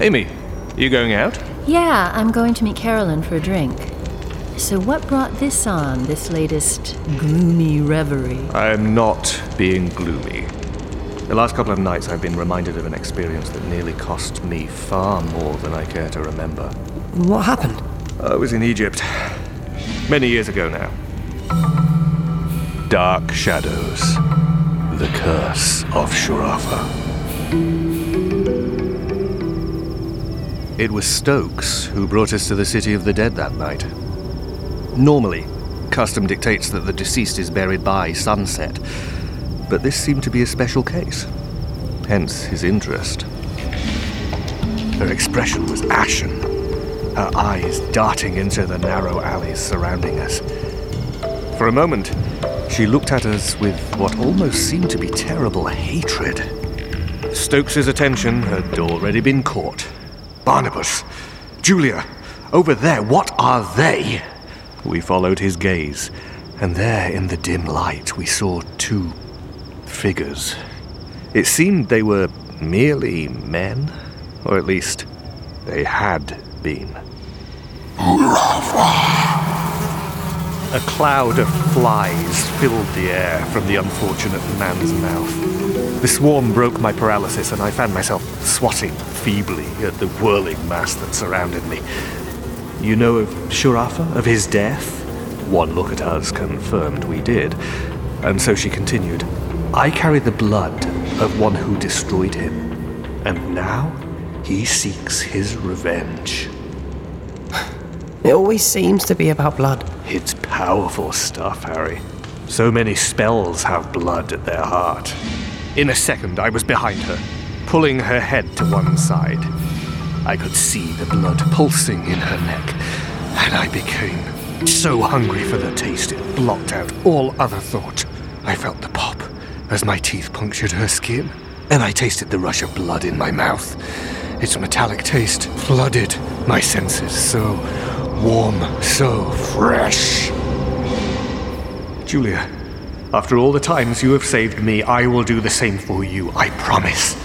Amy, are you going out? Yeah, I'm going to meet Carolyn for a drink. So, what brought this on, this latest gloomy reverie? I am not being gloomy. The last couple of nights I've been reminded of an experience that nearly cost me far more than I care to remember. What happened? I was in Egypt. Many years ago now. Dark Shadows. The Curse of Shurafa. It was Stokes who brought us to the City of the Dead that night. Normally, custom dictates that the deceased is buried by sunset, but this seemed to be a special case. Hence his interest. Her expression was ashen, her eyes darting into the narrow alleys surrounding us. For a moment, she looked at us with what almost seemed to be terrible hatred. Stokes's attention had already been caught. Barnabas, Julia, over there, what are they? We followed his gaze, and there in the dim light we saw two figures. It seemed they were merely men, or at least they had been. A cloud of flies filled the air from the unfortunate man's mouth. The swarm broke my paralysis, and I found myself swatting feebly at the whirling mass that surrounded me. You know of Shurafa, of his death? One look at us confirmed we did. And so she continued I carry the blood of one who destroyed him, and now he seeks his revenge. It always seems to be about blood. It's powerful stuff, Harry. So many spells have blood at their heart. In a second, I was behind her, pulling her head to one side. I could see the blood pulsing in her neck, and I became so hungry for the taste it blocked out all other thought. I felt the pop as my teeth punctured her skin, and I tasted the rush of blood in my mouth. Its metallic taste flooded my senses, so warm, so fresh. Julia, after all the times you have saved me, I will do the same for you, I promise.